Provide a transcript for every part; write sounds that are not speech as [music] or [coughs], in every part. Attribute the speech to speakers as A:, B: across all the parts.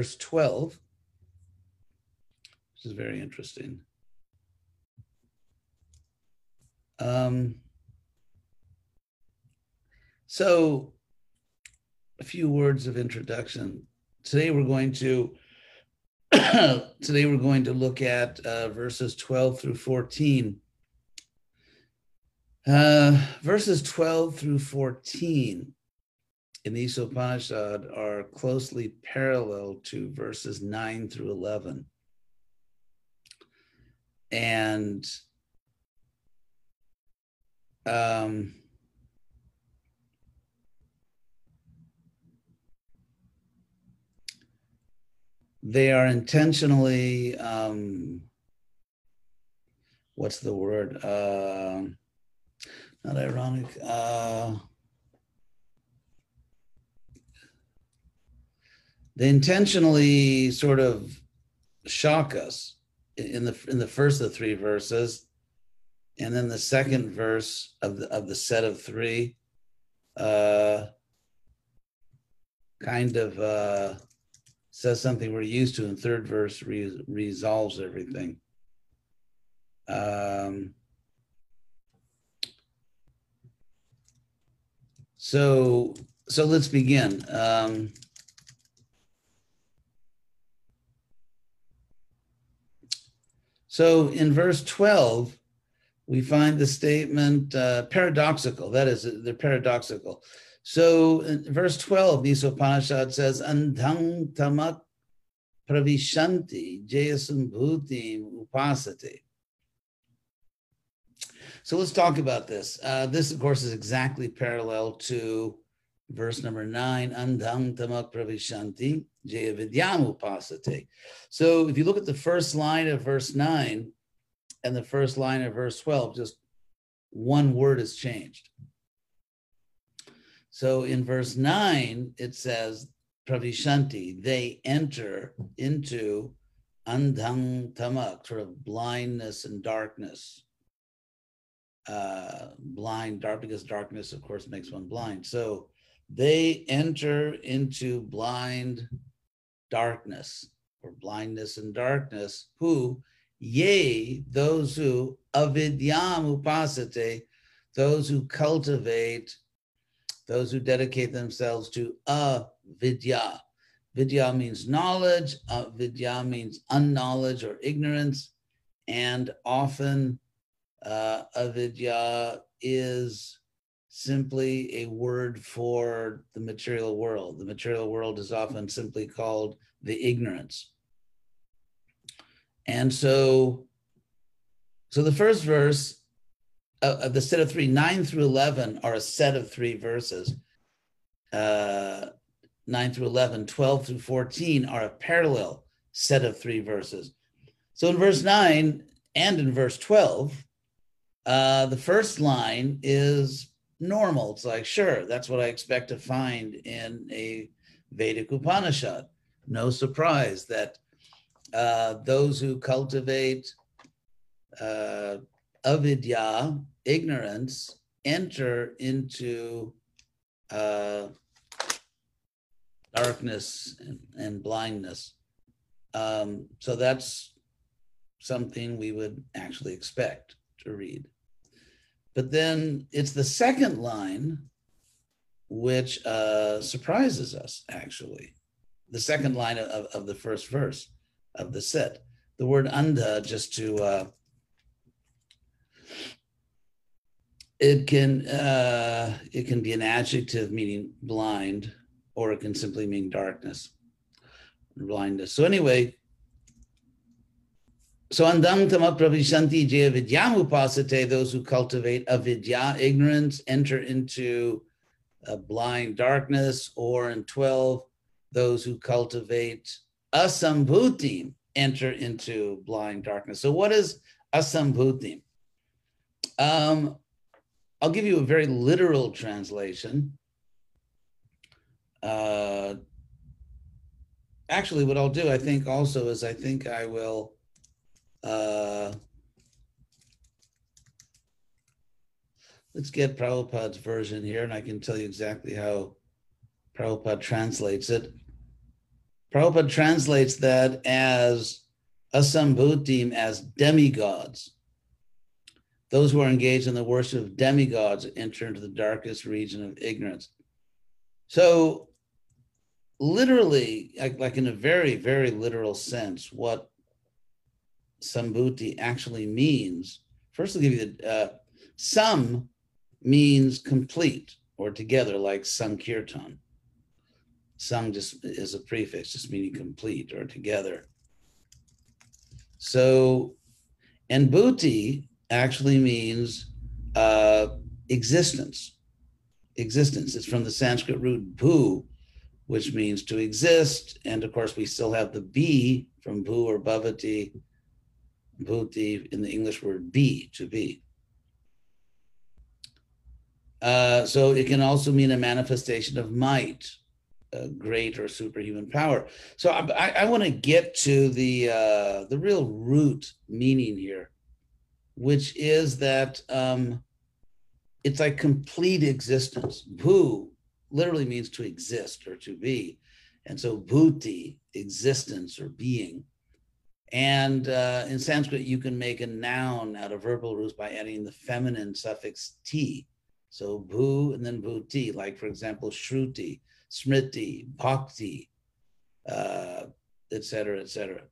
A: verse 12, which is very interesting. Um, so, a few words of introduction. Today we're going to [coughs] today we're going to look at uh, verses 12 through 14. Uh, verses 12 through 14 in the Upanishad are closely parallel to verses 9 through 11. And um, they are intentionally um, what's the word uh, not ironic uh, they intentionally sort of shock us in the in the first of the three verses. And then the second verse of the of the set of three uh kind of uh says something we're used to. And third verse re- resolves everything. Um so so let's begin. Um So in verse 12, we find the statement uh, paradoxical. That is, they're paradoxical. So in verse 12, the Upanishad says, Andhang tamak pravishanti jayasambhuti upasate. So let's talk about this. Uh, this, of course, is exactly parallel to verse number nine, Andhang tamak pravishanti. So if you look at the first line of verse nine and the first line of verse 12, just one word has changed. So in verse nine, it says, pravishanti, they enter into andhang tamak, sort of blindness and darkness. Uh, blind, dark, because darkness, of course, makes one blind. So they enter into blind darkness or blindness and darkness who yea those who avidyam upasate those who cultivate those who dedicate themselves to avidya. Vidya means knowledge avidya means unknowledge or ignorance and often uh, avidya is simply a word for the material world. The material world is often simply called the ignorance. And so, so the first verse of the set of three, nine through 11 are a set of three verses. Uh, 9 through 11, 12 through 14 are a parallel set of three verses. So in verse 9 and in verse 12, uh, the first line is normal. It's like, sure, that's what I expect to find in a Vedic Upanishad. No surprise that uh, those who cultivate uh, avidya, ignorance, enter into uh, darkness and, and blindness. Um, so that's something we would actually expect to read. But then it's the second line which uh, surprises us, actually. The second line of, of the first verse of the set. The word anda, just to, uh, it can uh, it can be an adjective meaning blind, or it can simply mean darkness, blindness. So anyway, so andam tama pravishanti jaya vidyam upasate, those who cultivate avidya, ignorance, enter into a blind darkness, or in 12, those who cultivate asambhutim, enter into blind darkness. So what is asambhutim? Um, I'll give you a very literal translation. Uh, actually, what I'll do, I think also is I think I will uh, let's get Prabhupada's version here, and I can tell you exactly how Prabhupada translates it. Prabhupada translates that as asambhutim as demigods. Those who are engaged in the worship of demigods enter into the darkest region of ignorance. So, literally, like, like in a very, very literal sense, what sambhuti actually means. First, I'll give you the uh, some means complete or together, like sankirtan. Sang just is a prefix, just meaning complete or together. So, and bhuti actually means uh, existence. Existence. It's from the Sanskrit root bhu, which means to exist. And of course, we still have the B from bhu or bhavati, bhuti in the English word be, to be. Uh, so it can also mean a manifestation of might, great or superhuman power. So I, I want to get to the uh, the real root meaning here, which is that um, it's like complete existence. Bhu literally means to exist or to be, and so bhuti existence or being. And uh, in Sanskrit, you can make a noun out of verbal roots by adding the feminine suffix ti. So bhu and then bhuti, like for example, shruti, smriti, bhakti, uh, et cetera, et cetera.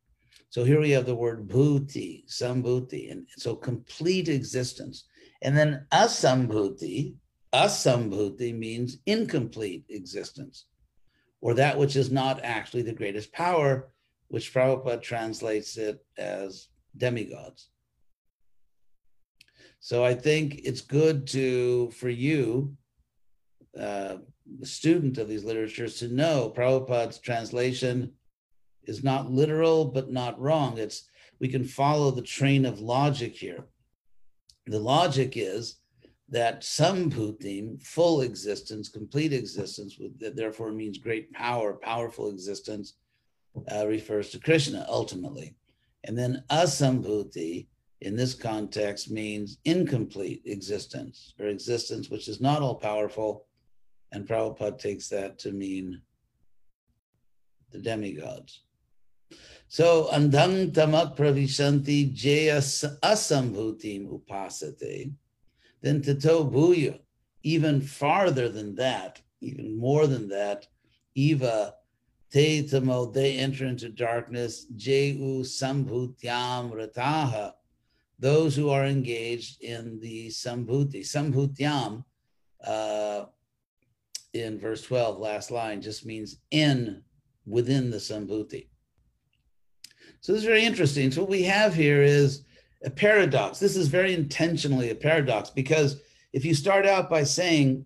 A: So here we have the word bhuti, sambhuti, and so complete existence. And then asambhuti, asambhuti means incomplete existence, or that which is not actually the greatest power, which Prabhupada translates it as demigods. So I think it's good to for you, uh, the student of these literatures, to know Prabhupada's translation is not literal but not wrong. It's we can follow the train of logic here. The logic is that sambhutim, full existence, complete existence, therefore means great power, powerful existence, uh, refers to Krishna ultimately. And then asambhuti, in this context means incomplete existence or existence which is not all powerful. And Prabhupada takes that to mean the demigods. So andang tamak pravishanti jaya asambhutim upasate. Then tato bhuya, even farther than that, even more than that, eva te tamo, they enter into darkness, jehu sambhutyam rataha those who are engaged in the sambhuti. Sambhutyam uh, in verse 12, last line, just means in, within the sambhuti. So this is very interesting. So what we have here is a paradox. This is very intentionally a paradox because if you start out by saying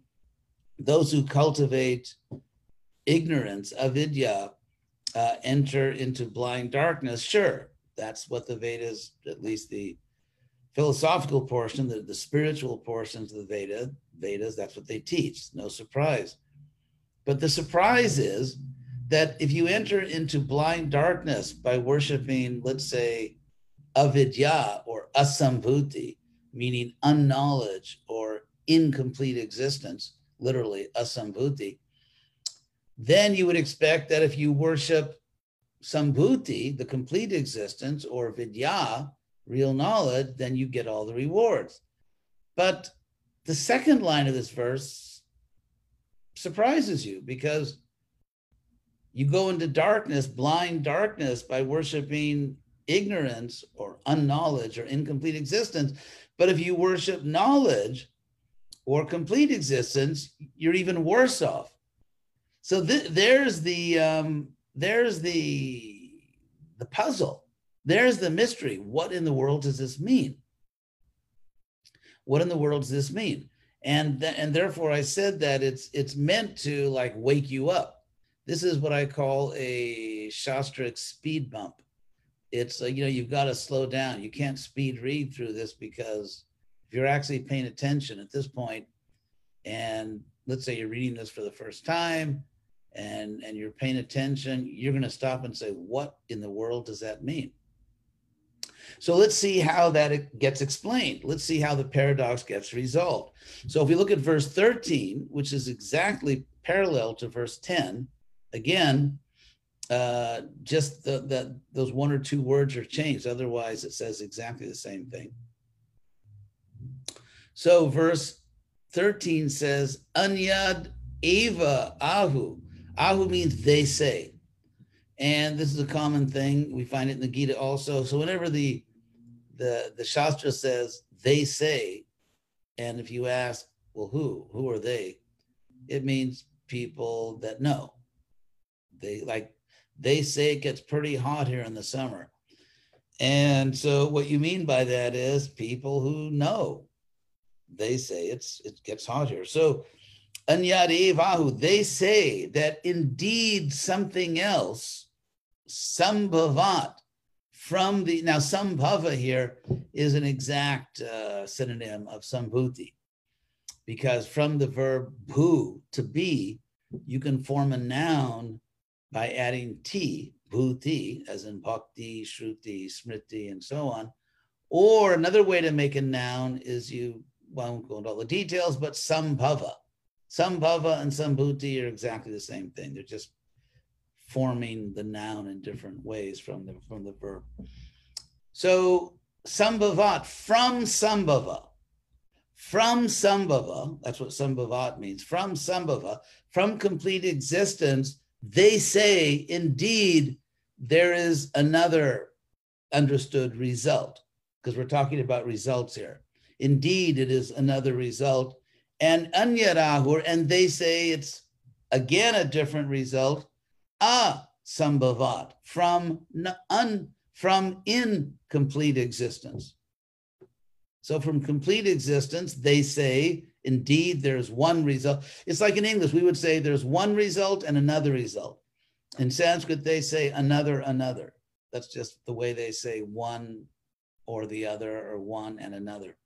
A: those who cultivate ignorance, avidya, uh, enter into blind darkness, sure, that's what the Vedas, at least the philosophical portion, the, the spiritual portions of the Veda, Vedas, that's what they teach. No surprise. But the surprise is that if you enter into blind darkness by worshiping, let's say, avidya or asambhuti, meaning unknowledge or incomplete existence, literally asambhuti, then you would expect that if you worship sambhuti, the complete existence, or vidya, real knowledge, then you get all the rewards. But the second line of this verse surprises you because you go into darkness, blind darkness, by worshiping ignorance or unknowledge or incomplete existence. But if you worship knowledge or complete existence, you're even worse off. So th- there's the um, there's the the puzzle there's the mystery. What in the world does this mean? What in the world does this mean? And th- and therefore, I said that it's it's meant to like wake you up. This is what I call a shastric speed bump. It's uh, you know you've got to slow down. You can't speed read through this because if you're actually paying attention at this point, and let's say you're reading this for the first time, and and you're paying attention, you're going to stop and say, "What in the world does that mean?" So let's see how that gets explained. Let's see how the paradox gets resolved. So if we look at verse 13, which is exactly parallel to verse 10, again, uh, just the, the, those one or two words are changed. Otherwise, it says exactly the same thing. So, verse 13 says, Anyad Eva Ahu. Ahu means they say. And this is a common thing. We find it in the Gita also. So, whenever the the, the Shastra says they say, and if you ask, well, who? Who are they? It means people that know. They like they say it gets pretty hot here in the summer. And so what you mean by that is people who know. They say it's it gets hot here. So Anyadi they say that indeed something else, sambhavat, from the now sambhava here is an exact uh, synonym of sambhuti because from the verb bhu to be you can form a noun by adding ti, bhuti, as in bhakti, shruti, smriti, and so on. Or another way to make a noun is you, well, I won't go into all the details, but sambhava. Sambhava and sambhuti are exactly the same thing. They're just forming the noun in different ways from the, from the verb. So sambhavat, from sambhava, from sambhava, that's what sambhavat means, from sambhava, from complete existence, they say, indeed, there is another understood result, because we're talking about results here. Indeed, it is another result. And anyarahur, and they say it's again a different result, a sambhavat, from, un, from incomplete existence. So from complete existence, they say Indeed, there's one result. It's like in English, we would say there's one result and another result. In Sanskrit, they say another, another. That's just the way they say one or the other, or one and another.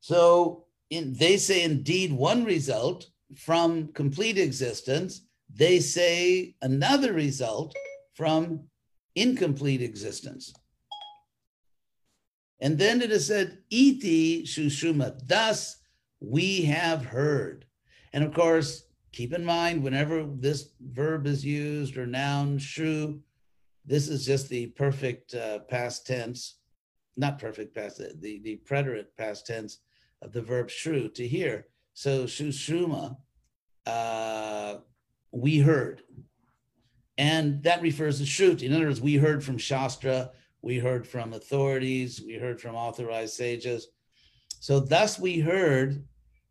A: So in, they say indeed one result from complete existence. They say another result from incomplete existence. And then it is said, iti shushuma, thus we have heard. And of course, keep in mind whenever this verb is used or noun, shu, this is just the perfect uh, past tense, not perfect past, the, the preterite past tense of the verb shru, to hear. So shu shruma, uh, we heard. And that refers to shrut. In other words, we heard from Shastra, we heard from authorities, we heard from authorized sages. So thus we heard,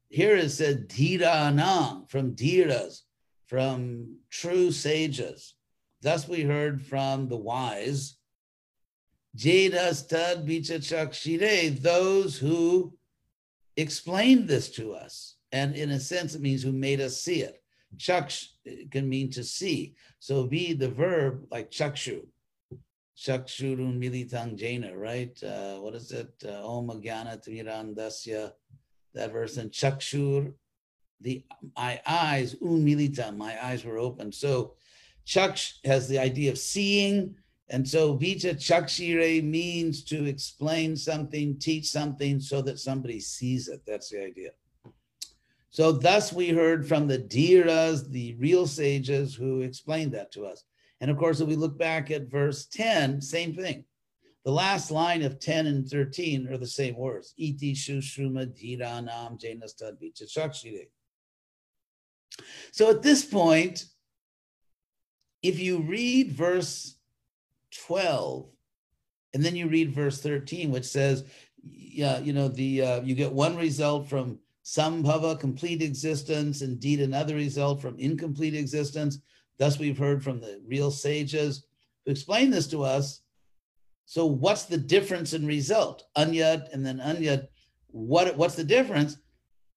A: here it said Dhiranam, from Dhiras, from true sages. Thus we heard from the wise, Jadas Tad Bichachakshire, those who explained this to us. And in a sense, it means who made us see it. Chaksh can mean to see. So be the verb like chakshu, Chakshurun militang jena, right? Uh, what is it? Uh, Om Agyana that verse. And Chakshur, the my eyes, un milita, my eyes were open. So Chaksh has the idea of seeing. And so Vija Chakshire means to explain something, teach something so that somebody sees it. That's the idea. So thus we heard from the Dhiras, the real sages who explained that to us. And of course, if we look back at verse 10, same thing. The last line of 10 and 13 are the same words. Iti shushruma dhiranam jenastad vichachakshire. So at this point, if you read verse 12, and then you read verse 13, which says, yeah, you know, the uh, you get one result from sambhava, complete existence, indeed another result from incomplete existence. Thus, we've heard from the real sages who explain this to us. So, what's the difference in result? Anyad and then anyad. What, what's the difference?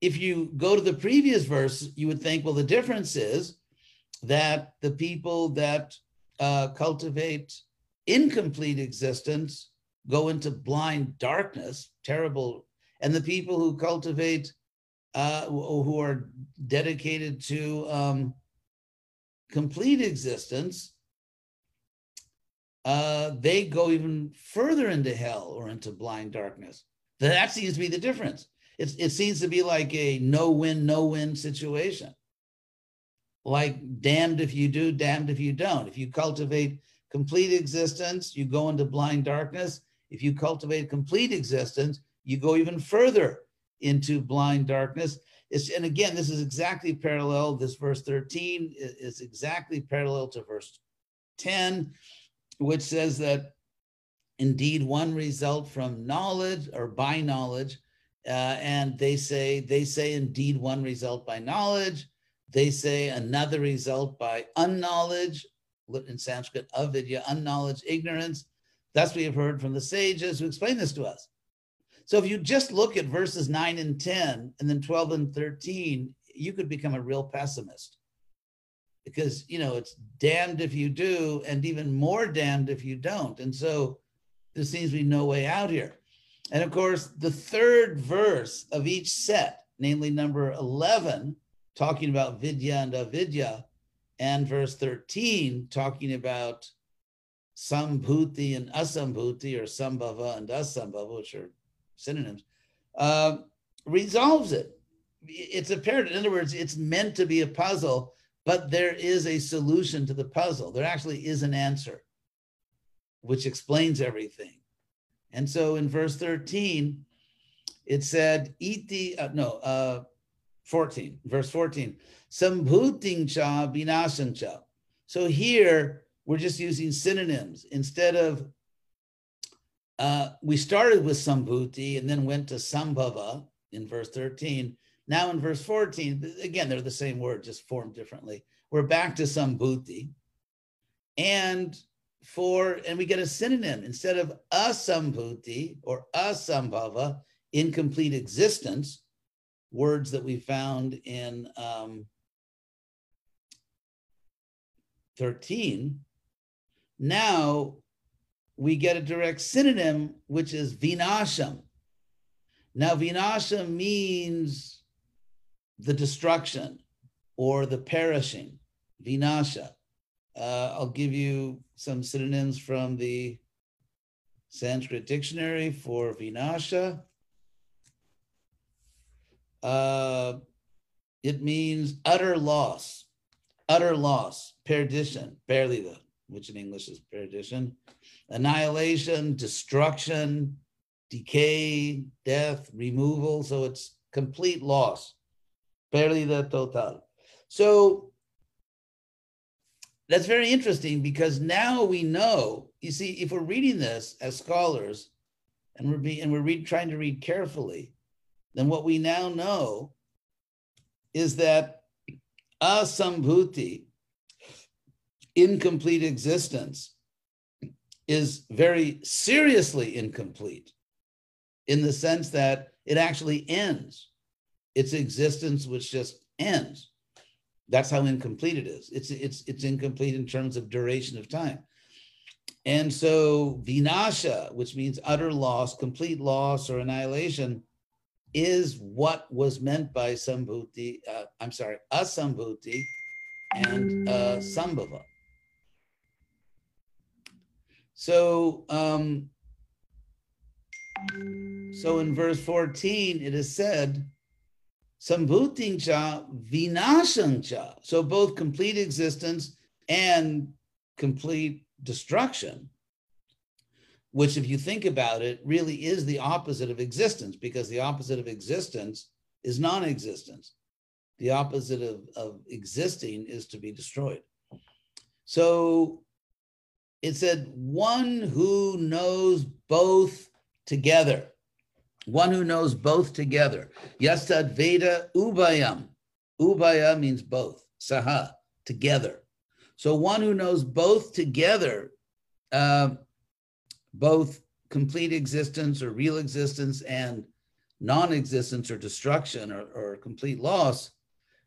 A: If you go to the previous verse, you would think, well, the difference is that the people that uh, cultivate incomplete existence go into blind darkness, terrible, and the people who cultivate, uh, who are dedicated to um, complete existence, uh, they go even further into hell or into blind darkness. That seems to be the difference. It's, it seems to be like a no win, no win situation. like damned if you do, damned if you don't. If you cultivate complete existence, you go into blind darkness. If you cultivate complete existence, you go even further into blind darkness. It's, and again, this is exactly parallel. This verse 13 is exactly parallel to verse 10, which says that indeed one result from knowledge or by knowledge. Uh, and they say, they say indeed one result by knowledge. They say another result by unknowledge, in Sanskrit, avidya, unknowledge, ignorance. That's what we have heard from the sages who explain this to us. So if you just look at verses 9 and 10 and then 12 and 13, you could become a real pessimist. Because, you know, it's damned if you do, and even more damned if you don't. And so there seems to be no way out here. And of course, the third verse of each set, namely number 11, talking about vidya and avidya, and verse 13, talking about sambhuti and asambhuti, or sambhava and asambhava, which are synonyms, uh, resolves it. It's apparent. In other words, it's meant to be a puzzle, but there is a solution to the puzzle. There actually is an answer, which explains everything. And so in verse 13, it said, Iti, uh, no, uh, 14, verse 14, Sambhuting cha vinasang cha. So here we're just using synonyms instead of uh, we started with Sambhuti and then went to Sambhava in verse 13. Now in verse 14, again, they're the same word, just formed differently. We're back to Sambhuti. And for, and we get a synonym instead of asambhuti or asambhava, incomplete existence, words that we found in um, 13. Now we get a direct synonym, which is vinasham. Now, vinasham means the destruction or the perishing, vinasha. Uh, I'll give you some synonyms from the Sanskrit dictionary for vinasha. Uh, it means utter loss, utter loss, perdition, barely the, which in English is perdition annihilation, destruction, decay, death, removal. So it's complete loss. Pérdida total. So that's very interesting because now we know, you see, if we're reading this as scholars and we're being and we're read, trying to read carefully, then what we now know is that asambhuti, incomplete existence, is very seriously incomplete in the sense that it actually ends. Its existence, which just ends. That's how incomplete it is. It's it's it's incomplete in terms of duration of time. And so vinasha, which means utter loss, complete loss or annihilation, is what was meant by sambhuti. Uh, I'm sorry, asambhuti and uh, sambhava. So, um, so in verse 14, it is said, Sambhuting cha cha. So both complete existence and complete destruction, which, if you think about it, really is the opposite of existence, because the opposite of existence is non existence. The opposite of, of existing is to be destroyed. So it said, one who knows both together. One who knows both together. Yastad Veda Ubayam. Ubaya means both. Saha, together. So one who knows both together, uh, both complete existence or real existence and non-existence or destruction or, or complete loss,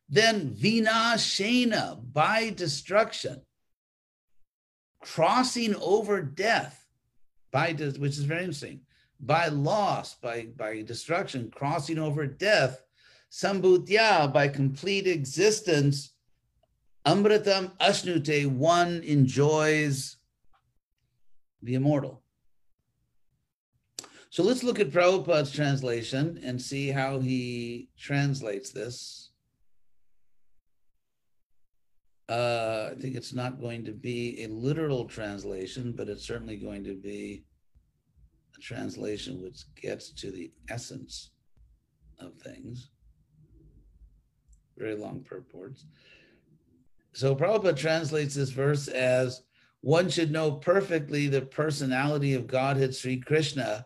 A: then vina shena by destruction crossing over death by which is very interesting by loss by by destruction crossing over death sambhutya by complete existence amritam ashnute one enjoys the immortal so let's look at Prabhupada's translation and see how he translates this. uh, I think it's not going to be a literal translation, but it's certainly going to be a translation which gets to the essence of things. Very long purports. So Prabhupada translates this verse as one should know perfectly the personality of Godhead Sri Krishna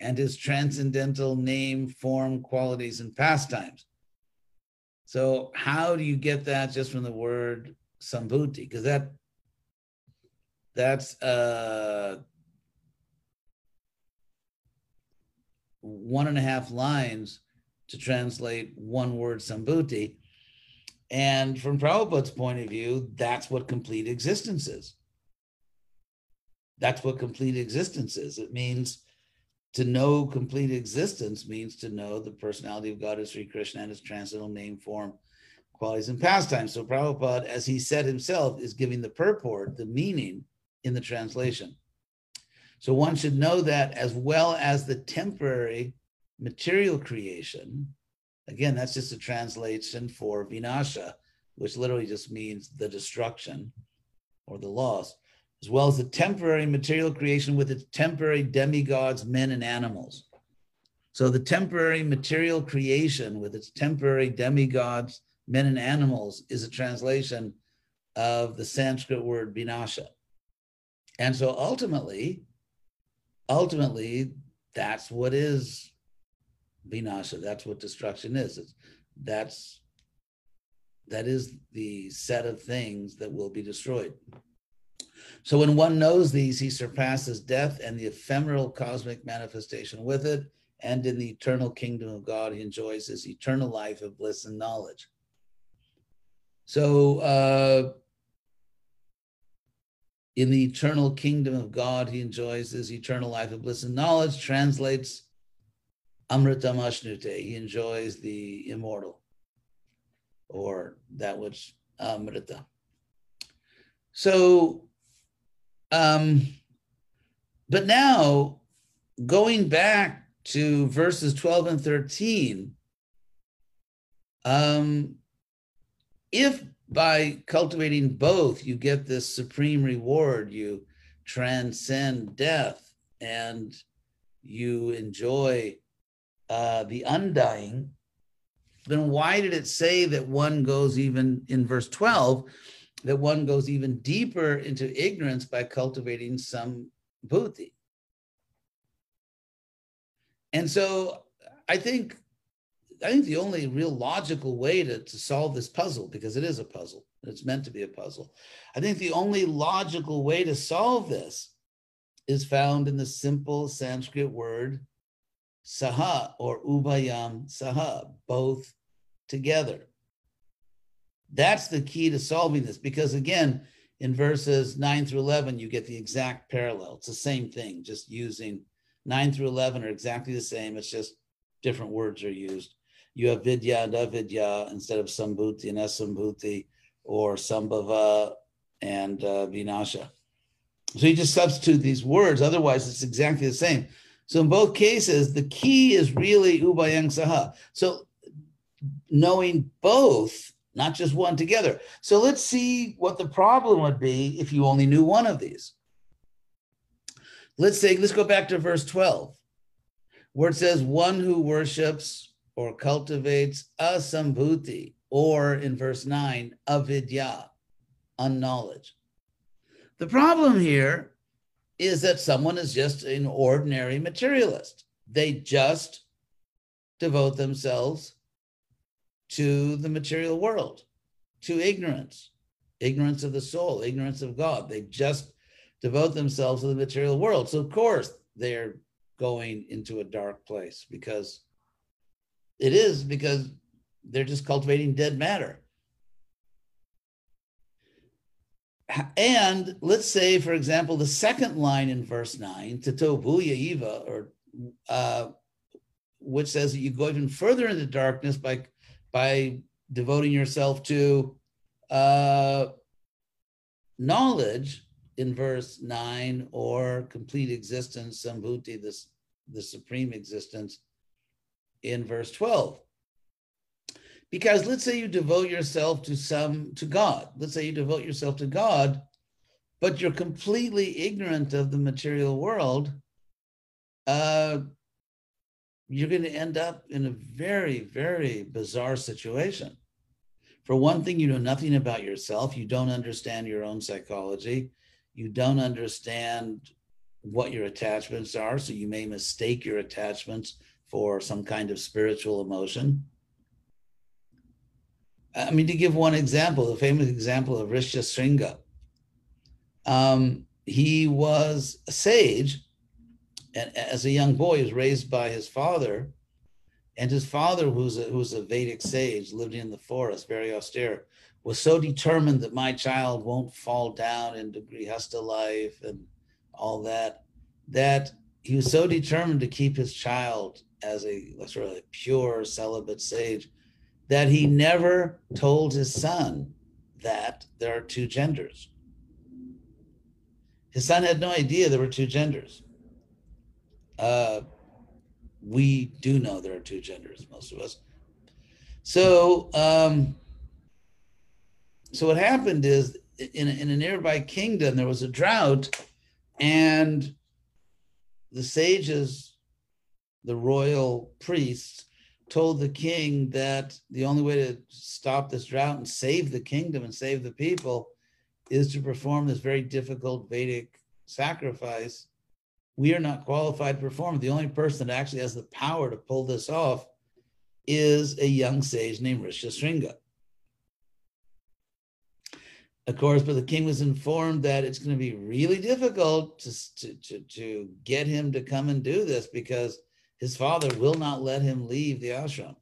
A: and his transcendental name, form, qualities, and pastimes. So, how do you get that just from the word sambhuti? Because that that's uh, one and a half lines to translate one word sambhuti. And from Prabhupada's point of view, that's what complete existence is. That's what complete existence is. It means to know complete existence means to know the personality of God as Sri Krishna and his transcendental name, form, qualities, and pastimes. So Prabhupada, as he said himself, is giving the purport, the meaning in the translation. So one should know that as well as the temporary material creation. Again, that's just a translation for vinasha, which literally just means the destruction or the loss as well as the temporary material creation with its temporary demigods, men, and animals. So the temporary material creation with its temporary demigods, men, and animals is a translation of the Sanskrit word vinasha. And so ultimately, ultimately, that's what is vinasha. That's what destruction is. It's, that's that is the set of things that will be destroyed. So when one knows these, he surpasses death and the ephemeral cosmic manifestation with it. And in the eternal kingdom of God, he enjoys his eternal life of bliss and knowledge. So, uh, in the eternal kingdom of God, he enjoys his eternal life of bliss and knowledge, translates Amritam Ashnute. He enjoys the immortal or that which Amrita. So um, but now, going back to verses 12 and 13, um, if by cultivating both you get this supreme reward, you transcend death and you enjoy uh, the undying, then why did it say that one goes even in verse 12? That one goes even deeper into ignorance by cultivating some buddhi. And so I think I think the only real logical way to, to solve this puzzle, because it is a puzzle, it's meant to be a puzzle. I think the only logical way to solve this is found in the simple Sanskrit word saha or ubayam saha, both together. That's the key to solving this because, again, in verses 9 through 11, you get the exact parallel. It's the same thing, just using 9 through 11 are exactly the same. It's just different words are used. You have vidya and avidya instead of sambhuti and asambhuti or sambhava and uh, vinasha. So you just substitute these words. Otherwise, it's exactly the same. So in both cases, the key is really ubayang saha. So knowing both not just one together. So let's see what the problem would be if you only knew one of these. Let's say, let's go back to verse 12, where it says, one who worships or cultivates asambhuti, or in verse 9, avidya, unknowledge. The problem here is that someone is just an ordinary materialist. They just devote themselves to the material world, to ignorance, ignorance of the soul, ignorance of God. They just devote themselves to the material world. So, of course, they're going into a dark place because it is because they're just cultivating dead matter. And let's say, for example, the second line in verse 9, Tato Bhuya Eva, or uh, which says that you go even further into darkness by by devoting yourself to uh, knowledge in verse 9 or complete existence, sambhuti, this, the supreme existence in verse 12. Because let's say you devote yourself to some to God. Let's say you devote yourself to God, but you're completely ignorant of the material world. Uh, you're going to end up in a very, very bizarre situation. For one thing, you know nothing about yourself. You don't understand your own psychology. You don't understand what your attachments are. So you may mistake your attachments for some kind of spiritual emotion. I mean, to give one example, the famous example of Rishyasringa. Um, he was a sage, and as a young boy, he was raised by his father. And his father, who's a, who's a Vedic sage, lived in the forest, very austere, was so determined that my child won't fall down into grihasta life and all that, that he was so determined to keep his child as a sort of a pure celibate sage that he never told his son that there are two genders. His son had no idea there were two genders. Uh, we do know there are two genders, most of us. So, um, so what happened is in, in a nearby kingdom there was a drought, and the sages, the royal priests, told the king that the only way to stop this drought and save the kingdom and save the people is to perform this very difficult Vedic sacrifice. We are not qualified to perform. The only person that actually has the power to pull this off is a young sage named Rishyasringa. Of course, but the king was informed that it's going to be really difficult to, to, to, to get him to come and do this because his father will not let him leave the ashram.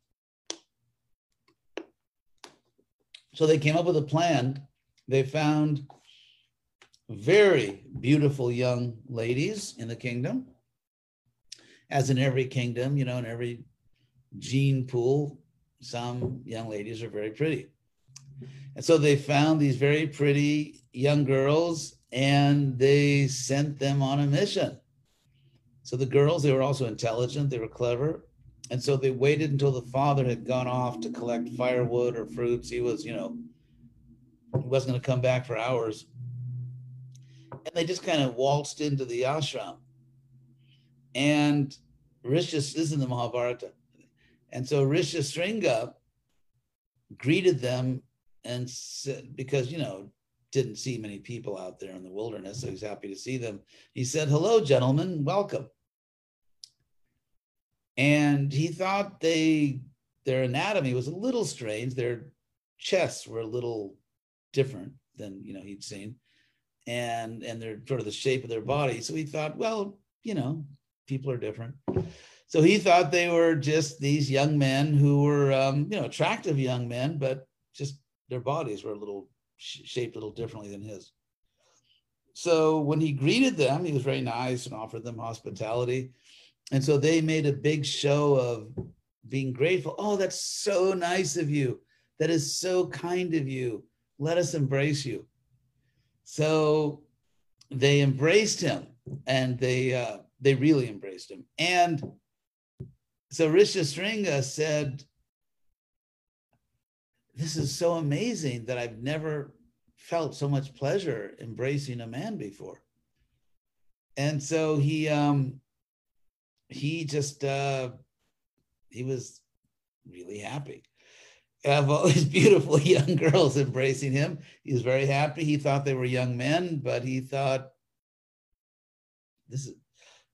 A: So they came up with a plan. They found very beautiful young ladies in the kingdom. As in every kingdom, you know, in every gene pool, some young ladies are very pretty. And so they found these very pretty young girls and they sent them on a mission. So the girls, they were also intelligent, they were clever. And so they waited until the father had gone off to collect firewood or fruits. He was, you know, he wasn't going to come back for hours. And they just kind of waltzed into the ashram. And Rishya is in the Mahabharata. And so Rishyasringa greeted them and said, because, you know, didn't see many people out there in the wilderness, so he's happy to see them. He said, Hello, gentlemen, welcome and he thought they their anatomy was a little strange. Their chests were a little different than you know he'd seen, and and their sort of the shape of their body. So he thought, well, you know, people are different. So he thought they were just these young men who were, um, you know, attractive young men, but just their bodies were a little shaped a little differently than his. So when he greeted them, he was very nice and offered them hospitality and so they made a big show of being grateful. Oh, that's so nice of you. That is so kind of you. Let us embrace you. So they embraced him and they uh, they really embraced him. And so Rishyasringa said, This is so amazing that I've never felt so much pleasure embracing a man before. And so he um he just uh he was really happy have all these [laughs] beautiful young girls embracing him he was very happy he thought they were young men but he thought this is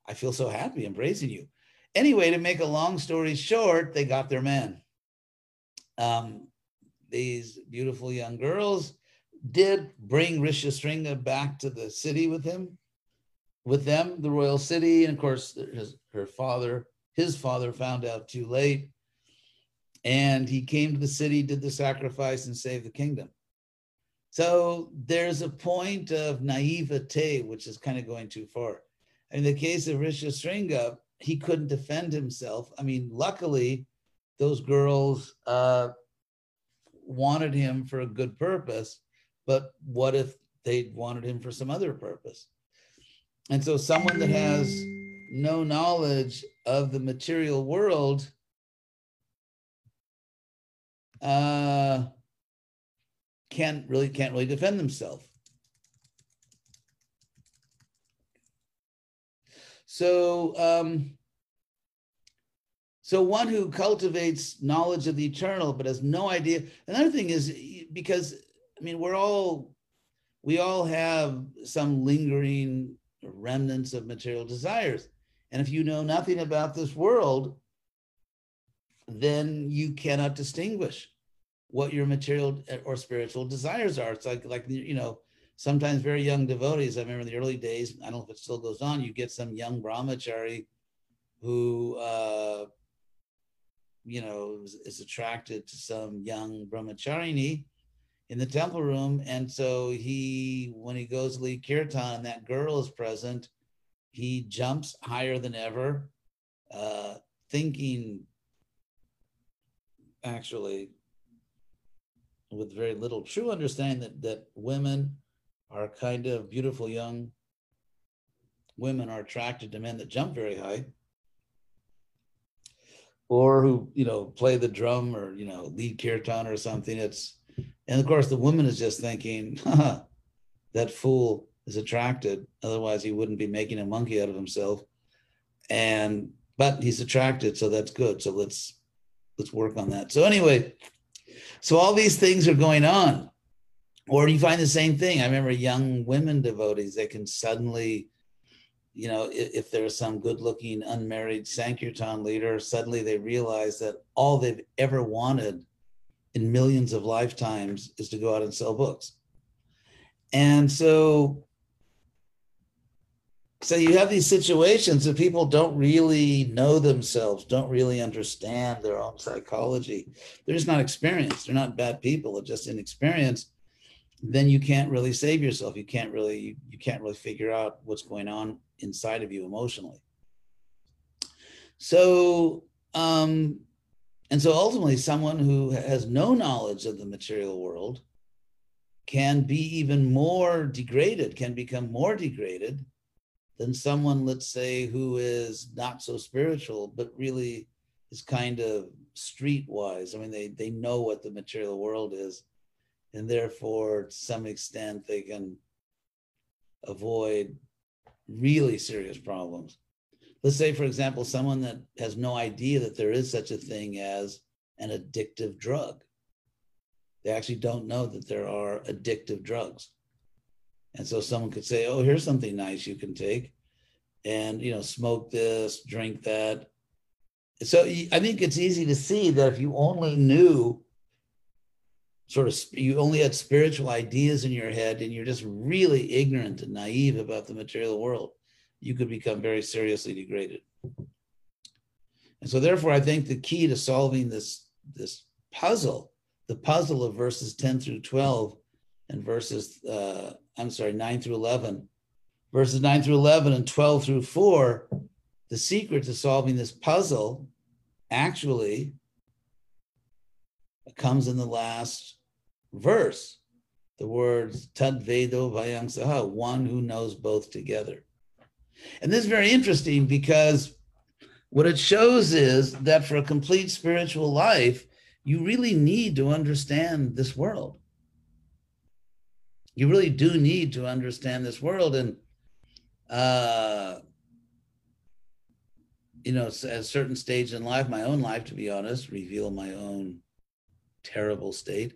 A: i feel so happy embracing you anyway to make a long story short they got their man um, these beautiful young girls did bring Rishyasringa back to the city with him with them, the royal city. And of course, his, her father, his father found out too late. And he came to the city, did the sacrifice, and saved the kingdom. So there's a point of naivete, which is kind of going too far. In the case of Rishyasringa, he couldn't defend himself. I mean, luckily, those girls uh, wanted him for a good purpose, but what if they wanted him for some other purpose? And so, someone that has no knowledge of the material world uh, can't really can't really defend themselves. So, um, so one who cultivates knowledge of the eternal but has no idea. Another thing is because I mean we're all we all have some lingering remnants of material desires, and if you know nothing about this world, then you cannot distinguish what your material or spiritual desires are. It's like like you know sometimes very young devotees. I remember in the early days. I don't know if it still goes on. You get some young brahmachari who uh, you know is, is attracted to some young brahmacharini in the temple room, and so he when he goes to lead kirtan and that girl is present, he jumps higher than ever, uh, thinking actually with very little true understanding that, that women are kind of beautiful young women are attracted to men that jump very high or who you know play the drum or you know lead kirtan or something. It's and of course the woman is just thinking that fool is attracted. Otherwise he wouldn't be making a monkey out of himself. And but he's attracted so that's good. So let's let's work on that. So anyway so all these things are going on. Or you find the same thing. I remember young women devotees, they can suddenly, you know, if, if there's some good looking unmarried Sankirtan leader, suddenly they realize that all they've ever wanted in millions of lifetimes is to go out and sell books. And so so you have these situations that people don't really know themselves, don't really understand their own psychology. They're just not experienced. They're not bad people. They're just inexperienced. Then you can't really save yourself. You can't really you, can't really figure out what's going on inside of you emotionally. So um, and so ultimately, someone who has no knowledge of the material world can be even more degraded, can become more degraded than someone, let's say, who is not so spiritual, but really is kind of streetwise. I mean, they they know what the material world is, and therefore, to some extent, they can avoid really serious problems. Let's say, for example, someone that has no idea that there is such a thing as an addictive drug. They actually don't know that there are addictive drugs. And so someone could say, "Oh, here's something nice you can take, and you know, smoke this, drink that." So I think it's easy to see that if you only knew, sort of, you only had spiritual ideas in your head, and you're just really ignorant and naive about the material world, you could become very seriously degraded. And so, therefore, I think the key to solving this this puzzle, the puzzle of verses ten through twelve, and verses uh, I'm sorry, 9 through 11. Verses 9 through 11 and 12 through 4, the secret to solving this puzzle actually comes in the last verse. The words tad vedobhayam saha, one who knows both together. And this is very interesting because what it shows is that for a complete spiritual life, you really need to understand this world you really do need to understand this world. And uh you know at a certain stage in life my own life to be honest reveal my own terrible state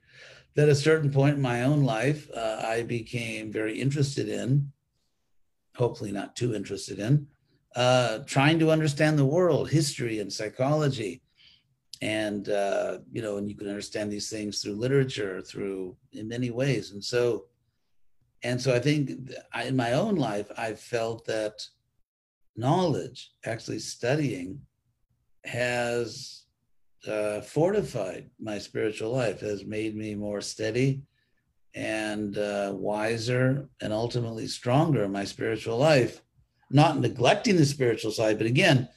A: that at a certain point in my own life uh, i became very interested in hopefully not too interested in uh, trying to understand the world history and psychology. And uh, you know and you can understand these things through literature through in many ways. And so and so I think in my own life, I've felt that knowledge, actually studying, has uh, fortified my spiritual life, has made me more steady and uh, wiser and ultimately stronger in my spiritual life. Not neglecting the spiritual side, but again,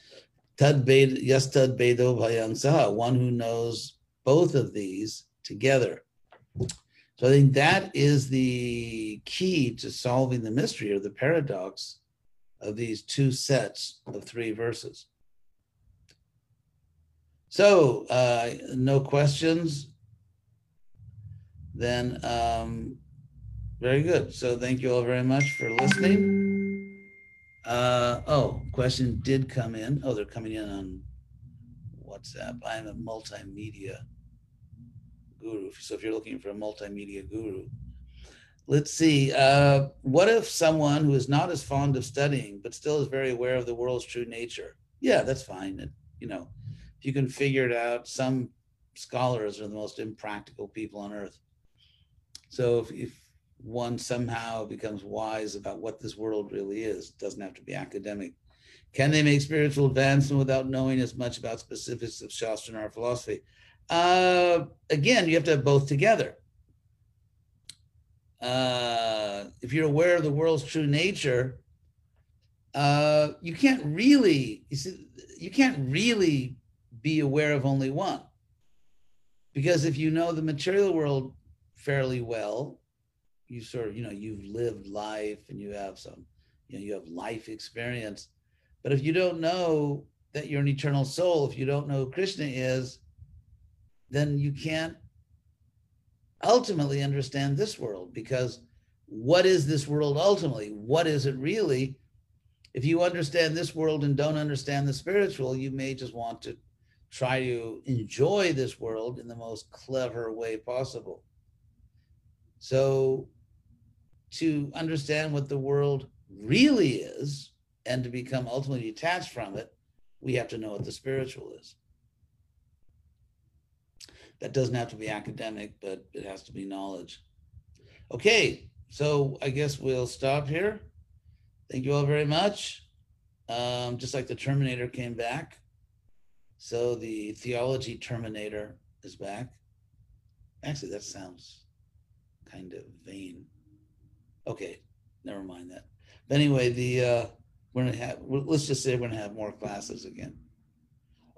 A: tad yes vedobhayam saha, one who knows both of these together. So I think that is the key to solving the mystery or the paradox of these two sets of three verses. So, uh, no questions. then um, very good. So thank you all very much for listening. Uh, oh, question did come in. Oh, they're coming in on WhatsApp. I'm a multimedia guru. So if you're looking for a multimedia guru, let's see. Uh, what if someone who is not as fond of studying but still is very aware of the world's true nature? Yeah, that's fine. It, you know, if you can figure it out, some scholars are the most impractical people on earth. So if, if one somehow becomes wise about what this world really is. It doesn't have to be academic. Can they make spiritual advancement without knowing as much about specifics of Shastra and our philosophy? Uh, again, you have to have both together. Uh, if you're aware of the world's true nature, uh, you can't really you, see, you can't really be aware of only one, because if you know the material world fairly well, you sort of you know you've lived life and you have some you know you have life experience but if you don't know that you're an eternal soul if you don't know krishna is then you can't ultimately understand this world because what is this world ultimately? What is it really? If you understand this world and don't understand the spiritual you may just want to try to enjoy this world in the most clever way possible. So to understand what the world really is and to become ultimately detached from it, we have to know what the spiritual is. That doesn't have to be academic, but it has to be knowledge. Okay, so I guess we'll stop here. Thank you all very much. Um, just like the Terminator came back, so the theology Terminator is back. Actually, that sounds kind of vain. Okay, never mind that. But anyway, the uh, we're gonna have let's just say we're gonna have more classes again.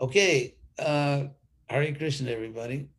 A: Okay, uh, Hare Krishna, everybody.